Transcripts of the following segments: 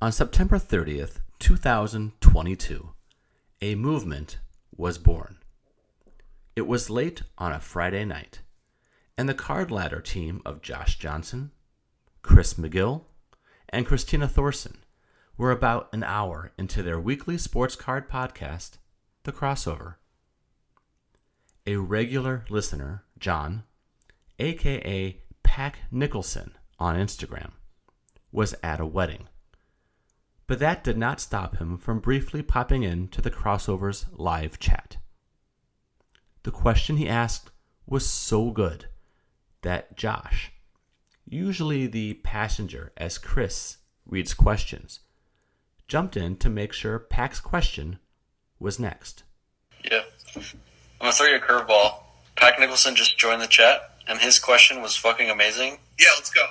On September 30th, 2022, a movement was born. It was late on a Friday night, and the card ladder team of Josh Johnson, Chris McGill, and Christina Thorson were about an hour into their weekly sports card podcast, The Crossover. A regular listener, John, aka Pack Nicholson on Instagram, was at a wedding. But that did not stop him from briefly popping in to the crossover's live chat. The question he asked was so good that Josh, usually the passenger as Chris reads questions, jumped in to make sure Pack's question was next. Yeah. I'm gonna throw you a curveball. Pack Nicholson just joined the chat, and his question was fucking amazing. Yeah, let's go.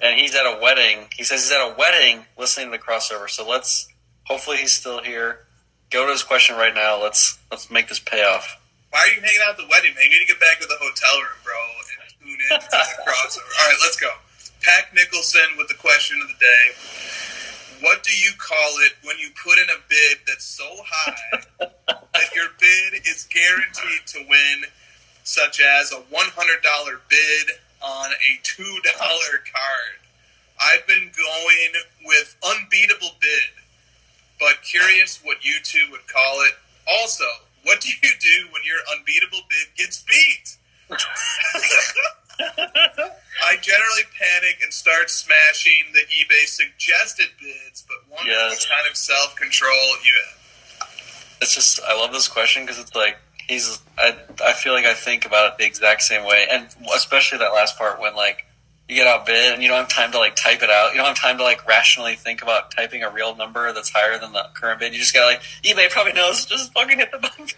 And he's at a wedding. He says he's at a wedding listening to the crossover. So let's. Hopefully he's still here. Go to his question right now. Let's let's make this pay off. Why are you hanging out at the wedding, man? You need to get back to the hotel room, bro, and tune in to the crossover. All right, let's go. Pack Nicholson with the question of the day. What do you call it when you put in a bid that's so high that your bid is guaranteed to win, such as a $100 bid on a $2 card? I've been going with unbeatable bid, but curious what you two would call it. Also, what do you do when your unbeatable bid gets beat? I generally panic and start smashing the eBay suggested bids, but wonder Yes. what kind of self control you have. It's just I love this question because it's like he's I I feel like I think about it the exact same way, and especially that last part when like you get outbid and you don't have time to like type it out. You don't have time to like rationally think about typing a real number that's higher than the current bid. You just gotta like eBay probably knows. Just fucking hit the button.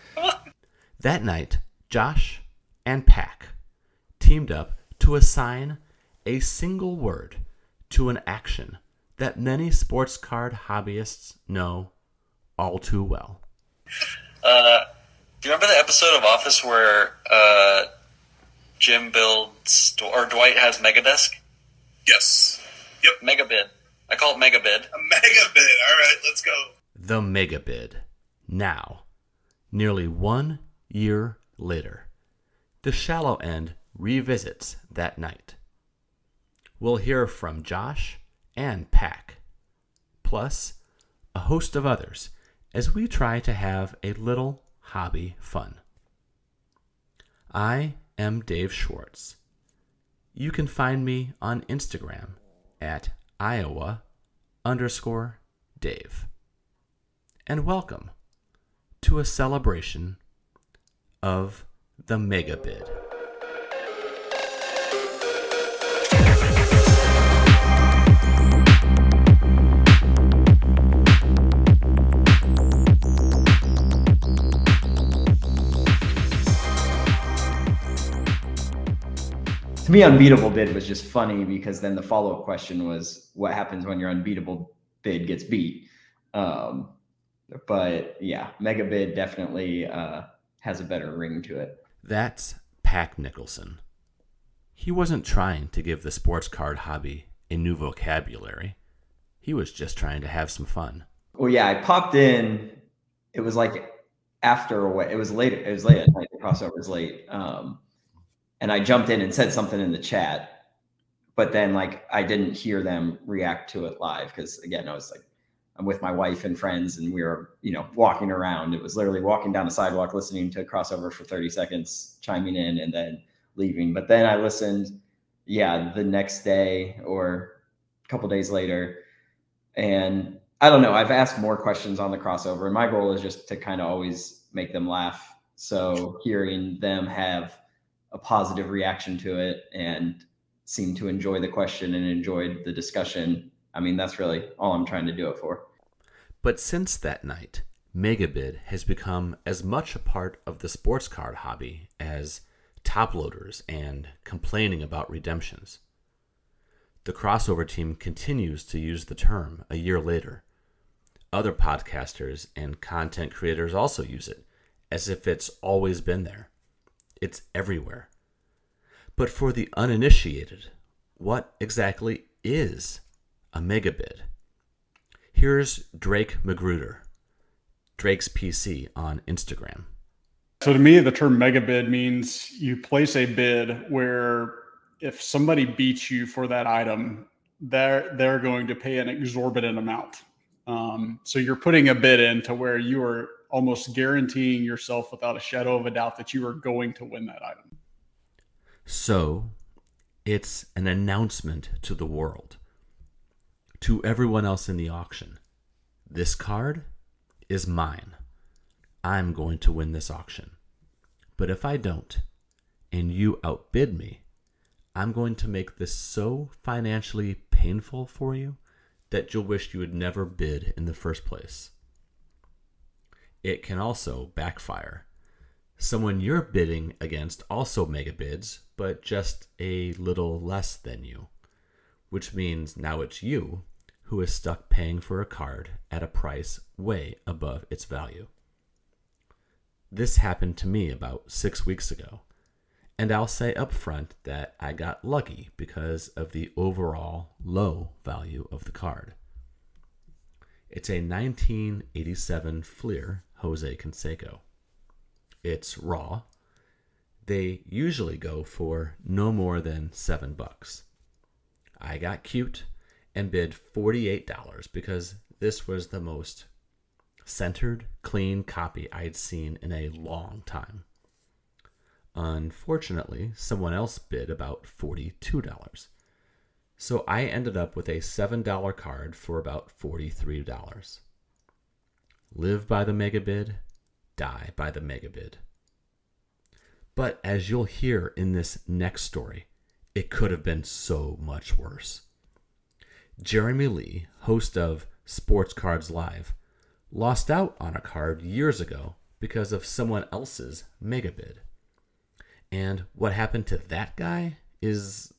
That night, Josh and Pack teamed up to assign a single word to an action that many sports card hobbyists know all too well. Uh, do you remember the episode of Office where uh, Jim builds or Dwight has Megadesk? Yes. Yep. Megabid. I call it Megabid. A mega bid. All right, let's go. The Megabid. Now, nearly one year later, the shallow end revisits that night. We'll hear from Josh and Pack, plus a host of others, as we try to have a little hobby fun. I am Dave Schwartz. You can find me on Instagram at Iowa underscore Dave. And welcome to a celebration of the Megabid. To me, unbeatable bid was just funny because then the follow up question was, "What happens when your unbeatable bid gets beat?" Um, but yeah, mega bid definitely uh, has a better ring to it. That's Pack Nicholson. He wasn't trying to give the sports card hobby a new vocabulary. He was just trying to have some fun. Well, yeah, I popped in. It was like after a way. It was late. It was late at night. The crossover was late. Um, and I jumped in and said something in the chat, but then like I didn't hear them react to it live because again, I was like, I'm with my wife and friends, and we were, you know, walking around. It was literally walking down the sidewalk, listening to crossover for 30 seconds, chiming in, and then leaving. But then I listened, yeah, the next day or a couple days later, and I don't know. I've asked more questions on the crossover, and my goal is just to kind of always make them laugh. So hearing them have a positive reaction to it and seem to enjoy the question and enjoyed the discussion, I mean, that's really all I'm trying to do it for. But since that night, Megabid has become as much a part of the sports card hobby as top loaders and complaining about redemptions. The crossover team continues to use the term a year later. Other podcasters and content creators also use it as if it's always been there. It's everywhere. But for the uninitiated, what exactly is a megabid? Here's Drake Magruder, Drake's PC on Instagram. So to me, the term mega bid means you place a bid where if somebody beats you for that item, they're they're going to pay an exorbitant amount. Um, so you're putting a bid in to where you are almost guaranteeing yourself without a shadow of a doubt that you are going to win that item. So it's an announcement to the world, to everyone else in the auction. This card is mine. I'm going to win this auction. But if I don't, and you outbid me, I'm going to make this so financially painful for you that you'll wish you had never bid in the first place. It can also backfire. Someone you're bidding against also mega bids, but just a little less than you, which means now it's you who is stuck paying for a card at a price way above its value. This happened to me about six weeks ago, and I'll say up front that I got lucky because of the overall low value of the card. It's a 1987 Fleer Jose Canseco. It's raw. They usually go for no more than seven bucks. I got cute and bid $48 because this was the most centered, clean copy I'd seen in a long time. Unfortunately, someone else bid about $42. So I ended up with a $7 card for about $43. Live by the megabid, die by the megabid. But as you'll hear in this next story, it could have been so much worse. Jeremy Lee, host of Sports Cards Live, lost out on a card years ago because of someone else's megabid. And what happened to that guy is,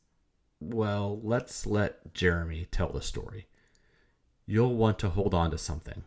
well, let's let Jeremy tell the story. You'll want to hold on to something.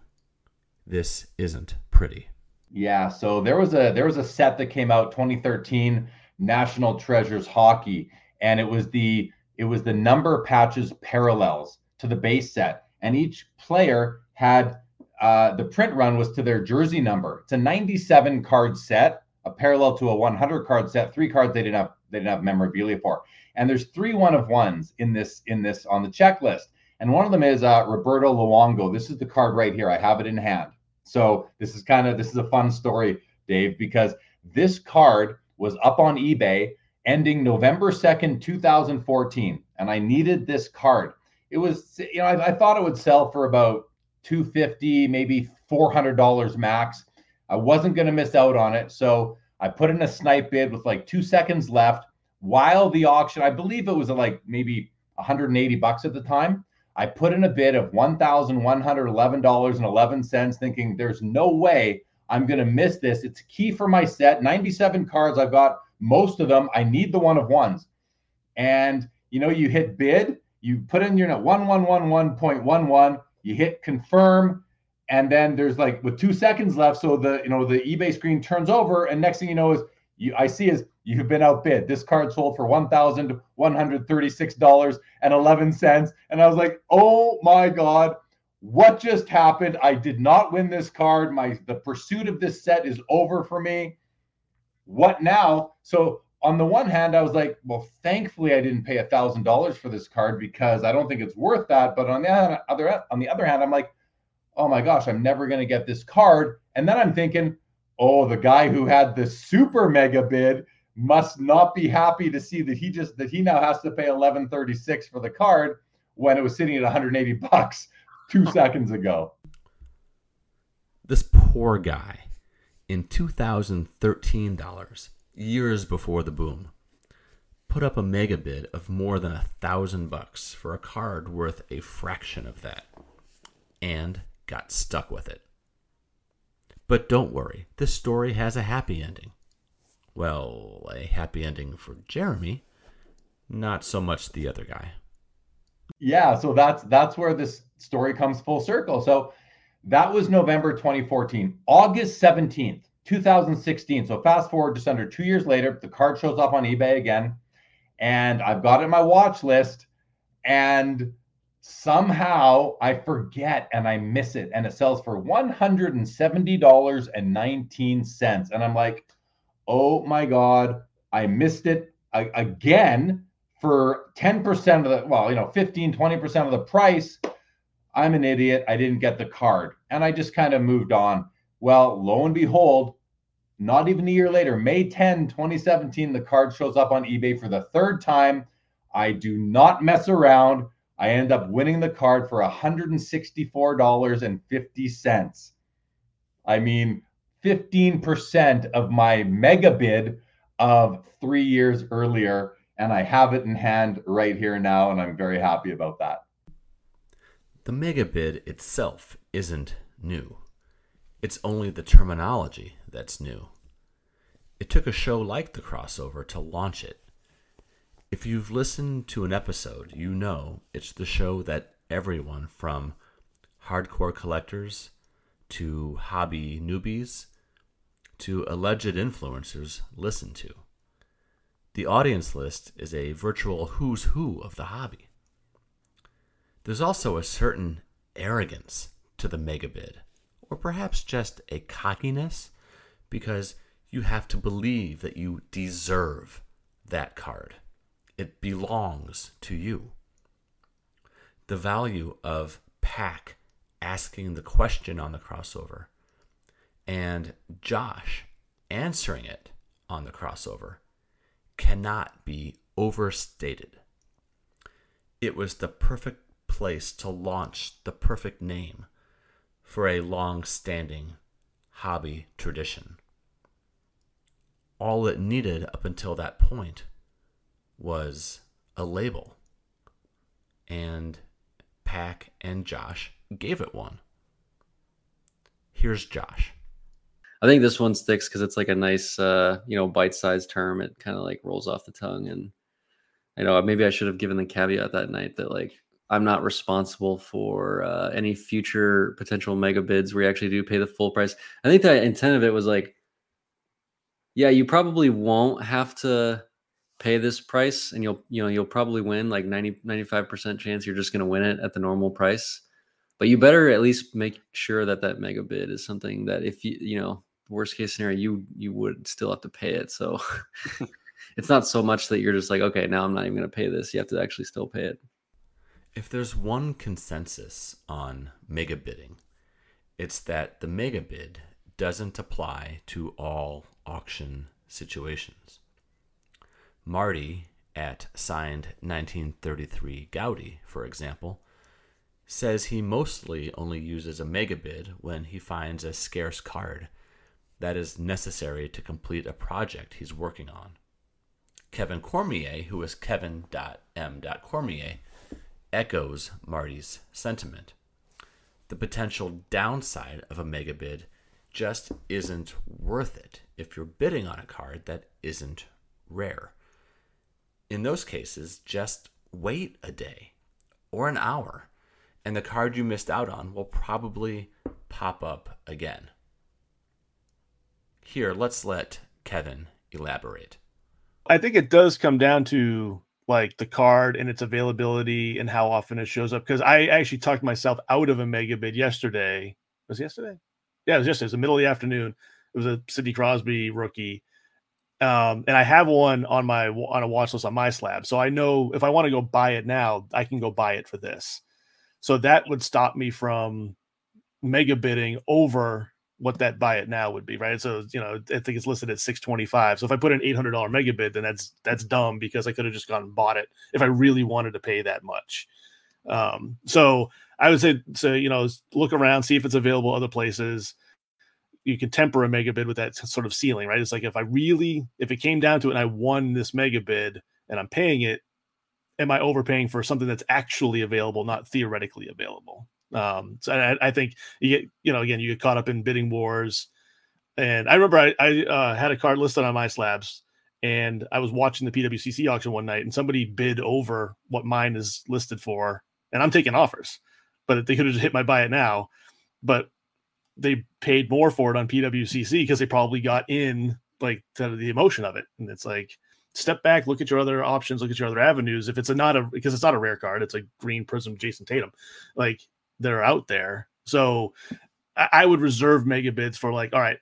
This isn't pretty. Yeah, so there was a there was a set that came out 2013 National Treasures Hockey and it was the it was the number patches parallels to the base set, and each player had uh, the print run was to their jersey number. It's a 97 card set, a parallel to a 100 card set. Three cards they didn't have they didn't have memorabilia for, and there's three one of ones in this in this on the checklist, and one of them is uh, Roberto Luongo. This is the card right here. I have it in hand. So this is kind of this is a fun story, Dave, because this card was up on eBay ending November 2nd, 2014. And I needed this card. It was, you know, I, I thought it would sell for about 250, maybe $400 max. I wasn't going to miss out on it. So I put in a snipe bid with like two seconds left while the auction, I believe it was like maybe 180 bucks at the time. I put in a bid of $1,111.11, thinking there's no way I'm going to miss this. It's key for my set. 97 cards. I've got most of them. I need the one of ones. And you know, you hit bid, you put in your net 1111.11, you hit confirm, and then there's like with two seconds left. So the you know the eBay screen turns over, and next thing you know is you I see is you've been outbid. This card sold for one thousand one hundred thirty-six dollars and eleven cents. And I was like, oh my God, what just happened? I did not win this card. My the pursuit of this set is over for me what now? So on the one hand, I was like, well, thankfully I didn't pay a thousand dollars for this card because I don't think it's worth that. But on the other on the other hand, I'm like, oh my gosh, I'm never gonna get this card. And then I'm thinking, oh, the guy who had the super mega bid must not be happy to see that he just that he now has to pay 1136 for the card when it was sitting at 180 bucks two seconds ago. This poor guy in 2013 dollars, years before the boom, put up a mega bid of more than a thousand bucks for a card worth a fraction of that, and got stuck with it. But don't worry, this story has a happy ending. Well, a happy ending for Jeremy, not so much the other guy. Yeah, so that's that's where this story comes full circle. So that was November 2014. August 17th, 2016. So fast forward just under two years later, the card shows up on eBay again. And I've got it in my watch list. And somehow I forget and I miss it, and it sells for $170.19. And I'm like, oh my God, I missed it again for 10% of the, well, you know, 15, 20% of the price. I'm an idiot. I didn't get the card. And I just kind of moved on. Well, lo and behold, not even a year later, May 10, 2017, the card shows up on eBay for the third time. I do not mess around. I end up winning the card for $164.50. I mean, 15% of my mega bid of three years earlier. And I have it in hand right here now. And I'm very happy about that. The mega bid itself isn't new. It's only the terminology that's new. It took a show like The Crossover to launch it. If you've listened to an episode, you know it's the show that everyone from hardcore collectors to hobby newbies to alleged influencers listen to. The audience list is a virtual who's who of the hobby. There's also a certain arrogance to the megabid, or perhaps just a cockiness, because you have to believe that you deserve that card. It belongs to you. The value of Pack asking the question on the crossover and Josh answering it on the crossover cannot be overstated. It was the perfect place to launch the perfect name for a long standing hobby tradition. All it needed up until that point was a label. And Pack and Josh gave it one. Here's Josh. I think this one sticks because it's like a nice, uh, you know, bite-sized term. It kind of like rolls off the tongue, and I know maybe I should have given the caveat that night that like I'm not responsible for uh, any future potential mega bids where you actually do pay the full price. I think the intent of it was like, yeah, you probably won't have to pay this price, and you'll you know you'll probably win like 90 95 percent chance you're just going to win it at the normal price. But you better at least make sure that that mega bid is something that if you you know worst case scenario, you you would still have to pay it. So it's not so much that you're just like, okay, now I'm not even going to pay this. You have to actually still pay it. If there's one consensus on mega bidding, it's that the mega bid doesn't apply to all auction situations. Marty at signed 1933 Goudey, for example, says he mostly only uses a mega bid when he finds a scarce card that is necessary to complete a project he's working on. Kevin Cormier, who is Kevin.m.Cormier, echoes Marty's sentiment. The potential downside of a mega bid just isn't worth it if you're bidding on a card that isn't rare. In those cases, just wait a day or an hour, and the card you missed out on will probably pop up again. Here, let's let Kevin elaborate. I think it does come down to like the card and its availability and how often it shows up. Because I actually talked myself out of a mega bid yesterday. Was yesterday? Yeah, it was yesterday. It was the middle of the afternoon. It was a Sidney Crosby rookie. Um, and I have one on my on a watch list on my slab. So I know if I want to go buy it now, I can go buy it for this. So that would stop me from mega bidding over what that buy it now would be, right? So you know, I think it's listed at six twenty five. So if I put an eight hundred dollar mega bid, then that's that's dumb because I could have just gone and bought it if I really wanted to pay that much. Um, so I would say, so you know, look around, see if it's available other places. You can temper a mega bid with that sort of ceiling, right? It's like if I really, if it came down to it, and I won this mega bid and I'm paying it, am I overpaying for something that's actually available, not theoretically available? Um, so I, I, think you get, you know, again, you get caught up in bidding wars. And I remember I, I uh, had a card listed on MySlabs and I was watching the PWCC auction one night and somebody bid over what mine is listed for. And I'm taking offers, but they could have just hit my buy it now. But they paid more for it on PWCC because they probably got in like to the emotion of it. And it's like, step back, look at your other options, look at your other avenues. If it's a not a because it's not a rare card, it's a green prism Jayson Tatum. Like they're out there. So I, I would reserve mega bids for like, all right,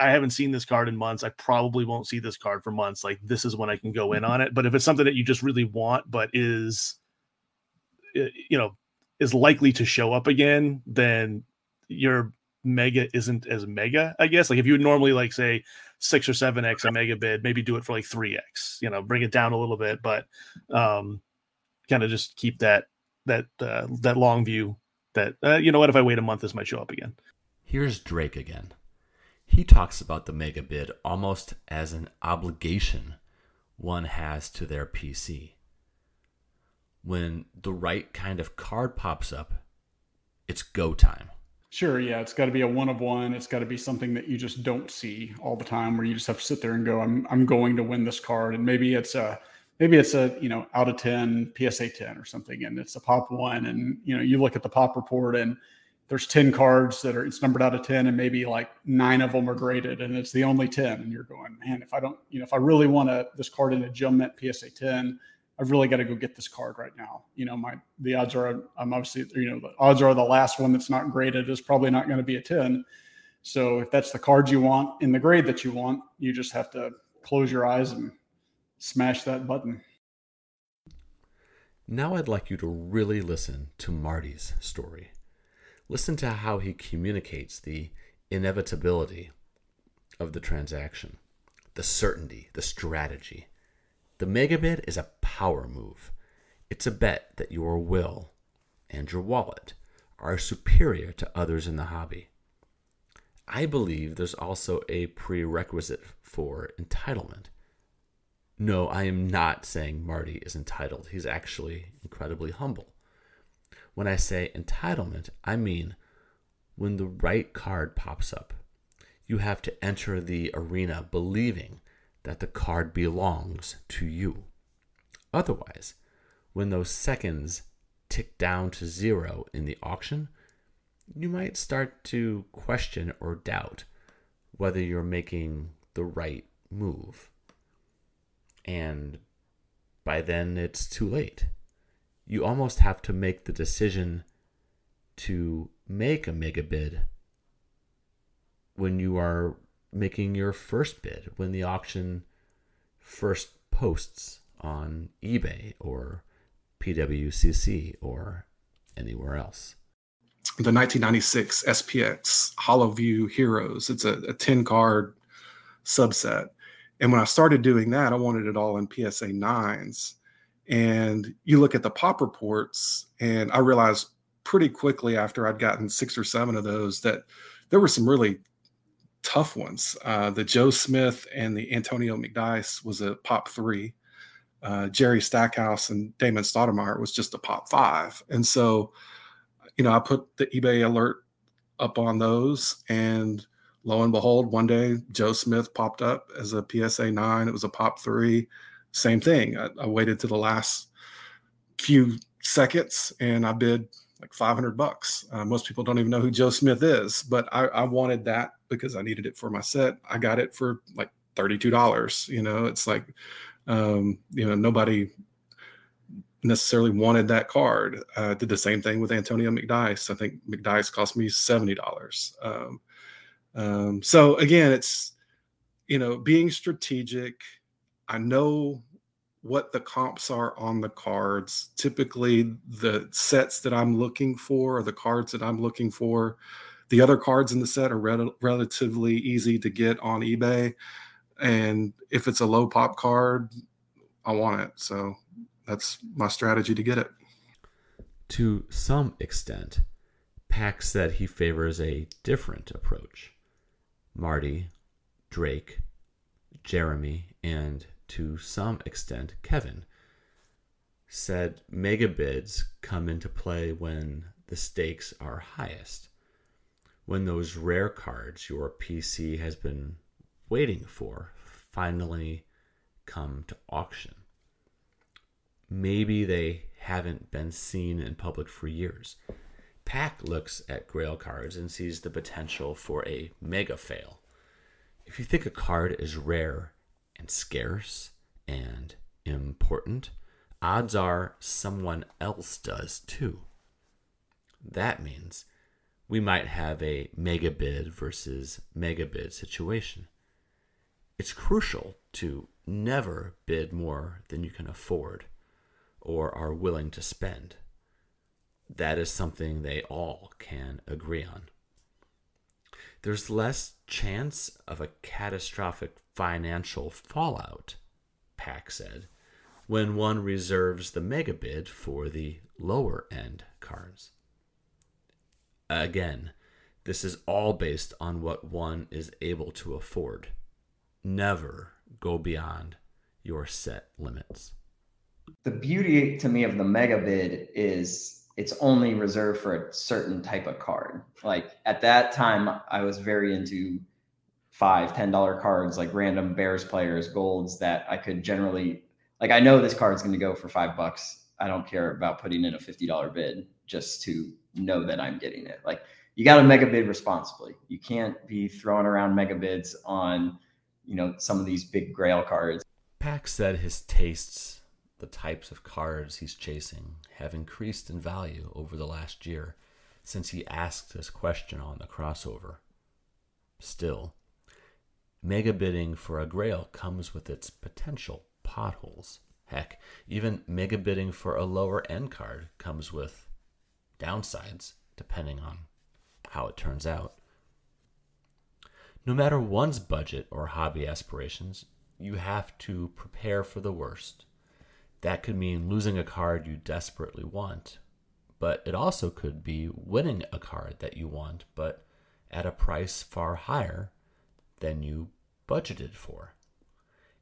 I haven't seen this card in months. I probably won't see this card for months. Like this is when I can go in on it. But if it's something that you just really want, but is you know is likely to show up again, then your mega isn't as mega. I guess like if you would normally like say six or seven x a mega bid, maybe do it for like three x. You know, bring it down a little bit, but um, kind of just keep that that uh, that long view. That uh, you know what, if I wait a month, this might show up again. Here's Drake again. He talks about the mega bid almost as an obligation one has to their PC. When the right kind of card pops up, it's go time. Sure, yeah, it's got to be a one of one. It's got to be something that you just don't see all the time, where you just have to sit there and go, "I'm I'm going to win this card," and maybe it's a maybe it's a you know out of ten PSA ten or something, and it's a pop one, and you know you look at the pop report and there's 10 cards that are it's numbered out of 10 and maybe like nine of them are graded and it's the only 10 and you're going man if i don't you know if i really want to this card in a gem mint psa 10 i've really got to go get this card right now. You know my the odds are i'm obviously you know the odds are the last one that's not graded is probably not going to be a 10 so if that's the card you want in the grade that you want you just have to close your eyes and smash that button now i'd like you to really listen to marty's story Listen to how he communicates the inevitability of the transaction, the certainty, the strategy. The megabid is a power move. It's a bet that your will and your wallet are superior to others in the hobby. I believe there's also a prerequisite for entitlement. No, I am not saying Marty is entitled. He's actually incredibly humble. When I say entitlement, I mean when the right card pops up. You have to enter the arena believing that the card belongs to you. Otherwise, when those seconds tick down to zero in the auction, you might start to question or doubt whether you're making the right move. And by then, it's too late you almost have to make the decision to make a mega bid when you are making your first bid, when the auction first posts on eBay or PWCC or anywhere else. The 1996 SPX Holoview Heroes. It's a, a 10 card subset. And when I started doing that, I wanted it all in PSA 9s. And you look at the pop reports, and I realized pretty quickly after I'd gotten six or seven of those that there were some really tough ones. Uh, the Joe Smith and the Antonio McDyess was a pop three. Uh, Jerry Stackhouse and Damon Stoudemire was just a pop five. And so, you know, I put the eBay alert up on those, and lo and behold, one day Joe Smith popped up as a PSA nine. It was a pop three same thing. I, I waited to the last few seconds and I bid like 500 bucks. Uh, most people don't even know who Joe Smith is, but I, I, wanted that because I needed it for my set. I got it for like $32. You know, it's like, um, you know, nobody necessarily wanted that card. Uh, did the same thing with Antonio McDyess. I think McDyess cost me $70. Um, um, so again, it's, you know, being strategic, I know what the comps are on the cards. Typically, the sets that I'm looking for or the cards that I'm looking for. The other cards in the set are re- relatively easy to get on eBay. And if it's a low pop card, I want it. So that's my strategy to get it. To some extent, Pack said he favors a different approach. Marty, Drake, Jeremy, and to some extent Kevin, said megabids come into play when the stakes are highest. When those rare cards your PC has been waiting for finally come to auction. Maybe they haven't been seen in public for years. Pack looks at grail cards and sees the potential for a mega fail. If you think a card is rare and scarce and important, odds are someone else does too. That means we might have a mega bid versus mega bid situation. It's crucial to never bid more than you can afford or are willing to spend. That is something they all can agree on. There's less chance of a catastrophic financial fallout, Pack said, when one reserves the megabid for the lower end cards. Again, this is all based on what one is able to afford. Never go beyond your set limits. The beauty to me of the megabid is it's only reserved for a certain type of card. Like at that time, I was very into five, ten dollar cards, like random Bears players, golds that I could generally like. I know this card's going to go for five bucks. I don't care about putting in a fifty dollar bid just to know that I'm getting it. Like you got to mega bid responsibly. You can't be throwing around mega bids on, you know, some of these big grail cards. Pack said his tastes, the types of cards he's chasing, have increased in value over the last year since he asked this question on the crossover. Still, mega bidding for a grail comes with its potential potholes. Heck, even mega bidding for a lower end card comes with downsides, depending on how it turns out. No matter one's budget or hobby aspirations, you have to prepare for the worst. That could mean losing a card you desperately want, but it also could be winning a card that you want, but at a price far higher than you budgeted for.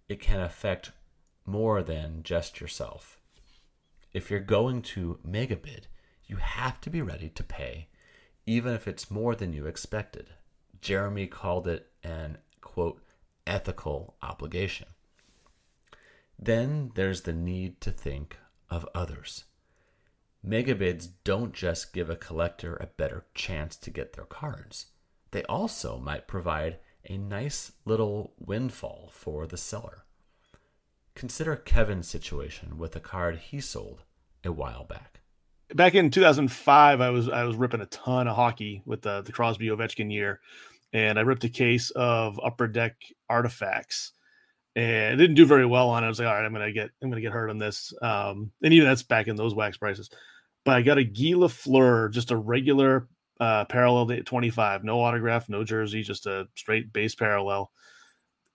It can affect more than just yourself. If you're going to mega bid, you have to be ready to pay, even if it's more than you expected. Jeremy called it an quote, ethical obligation. Then there's the need to think of others. Megabids don't just give a collector a better chance to get their cards, they also might provide a nice little windfall for the seller. Consider Kevin's situation with a card he sold a while back. Back in 2005, I was I was ripping a ton of hockey with the the Crosby Ovechkin year, and I ripped a case of Upper Deck artifacts, and it didn't do very well on it. I was like, all right, I'm gonna get I'm gonna get hurt on this, um, and even that's back in those wax prices. But I got a Guy Lafleur, just a regular uh, parallel to 25, no autograph, no jersey, just a straight base parallel,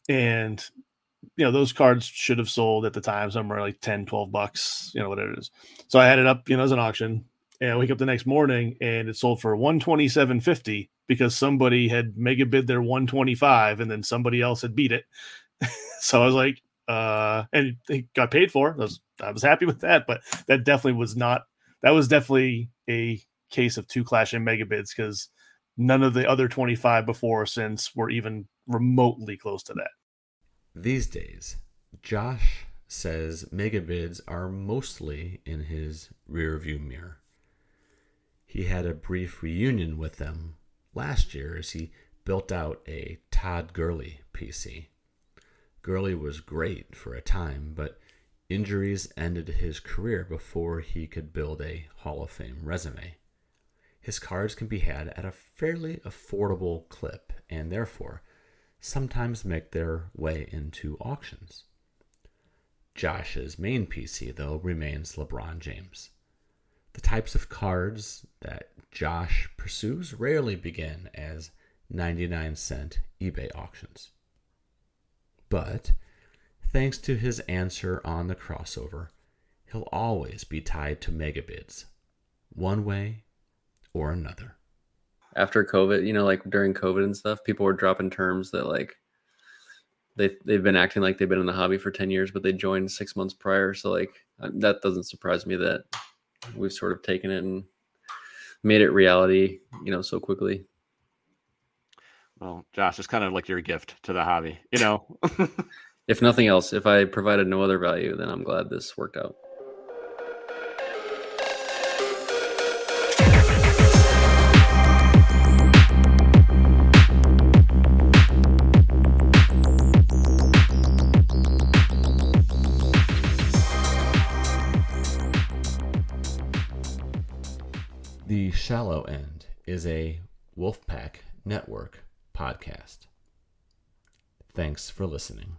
and you know those cards should have sold at the time somewhere like 10 12 bucks you know whatever it is so i had it up you know as an auction and I wake up the next morning and it sold for 127.50 because somebody had mega bid their 125 and then somebody else had beat it so i was like uh and it got paid for I was, I was happy with that but that definitely was not that was definitely a case of two clashing mega bids because none of the other 25 before or since were even remotely close to that these days, Josh says megabids are mostly in his rearview mirror. He had a brief reunion with them last year as he built out a Todd Gurley PC. Gurley was great for a time, but injuries ended his career before he could build a Hall of Fame resume. His cards can be had at a fairly affordable clip, and therefore sometimes make their way into auctions. Josh's main PC, though, remains LeBron James. The types of cards that Josh pursues rarely begin as 99 cent eBay auctions. But, thanks to his answer on the crossover, he'll always be tied to megabids, one way or another after COVID, you know, like during COVID and stuff, people were dropping terms that like they they've been acting like they've been in the hobby for 10 years, but they joined six months prior. So like uh, that doesn't surprise me that we've sort of taken it and made it reality, you know, so quickly. Well, Josh, it's kind of like your gift to the hobby, you know? if nothing else, if I provided no other value, then I'm glad this worked out. The Shallow End is a Wolfpack network podcast. Thanks for listening.